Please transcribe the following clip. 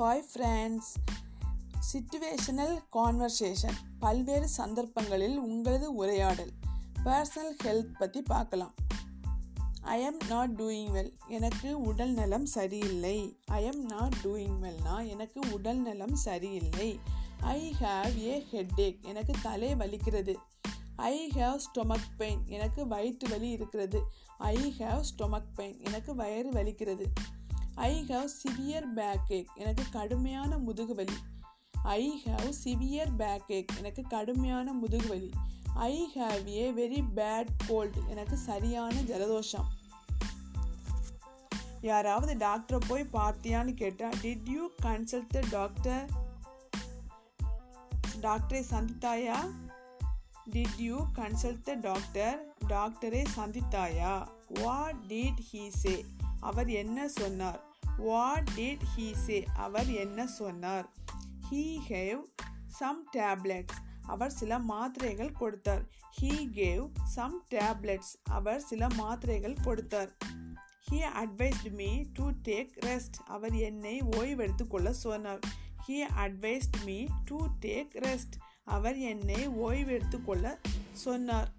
Hi friends சிட்டுவேஷனல் conversation பல்வேறு சந்தர்ப்பங்களில் உங்களது உரையாடல். பர்சனல் ஹெல்த் பற்றி பார்க்கலாம். I am not doing well எனக்கு உடல் நலம் சரியில்லை. ஐ எம் நாட் டூயிங் வெல்னா எனக்கு உடல் நலம் சரியில்லை. ஐ ஹாவ் ஏ ஹெட்டேக் எனக்கு தலை வலிக்கிறது. ஐ ஹாவ் ஸ்டொமக் பெயின் எனக்கு வயிற்று வலி இருக்கிறது. ஐ ஹாவ் ஸ்டொமக் பெயின் எனக்கு வயிறு வலிக்கிறது. I have severe back ache எனக்கு கடுமையான முதுகு வலி I have severe back ache எனக்கு கடுமையான முதுகு வலி I have a very bad cold எனக்கு சரியான ஜலதோஷம். யாராவது டாக்டரை போய் பார்த்தியான்னு கேட்டால் டிட் யூ கன்சல்ட் டாக்டர் டாக்டரை சந்தித்தாயா? டிட் யூ கன்சல்ட் டாக்டர் டாக்டரை சந்தித்தாயா? வாட் டிட் ஹீ சே அவர் என்ன சொன்னார்? வாட் டிட் ஹீ சே அவர் என்ன சொன்னார்? ஹீ ஹேவ் சம் டேப்லெட்ஸ் அவர் சில மாத்திரைகள் கொடுத்தார். ஹீ கேவ் சம் டேப்லெட்ஸ் அவர் சில மாத்திரைகள் கொடுத்தார். He advised me to take rest அவர் என்னை ஓய்வெடுத்து கொள்ள சொன்னார். He advised me to take rest அவர் என்னை ஓய்வெடுத்து கொள்ள சொன்னார்.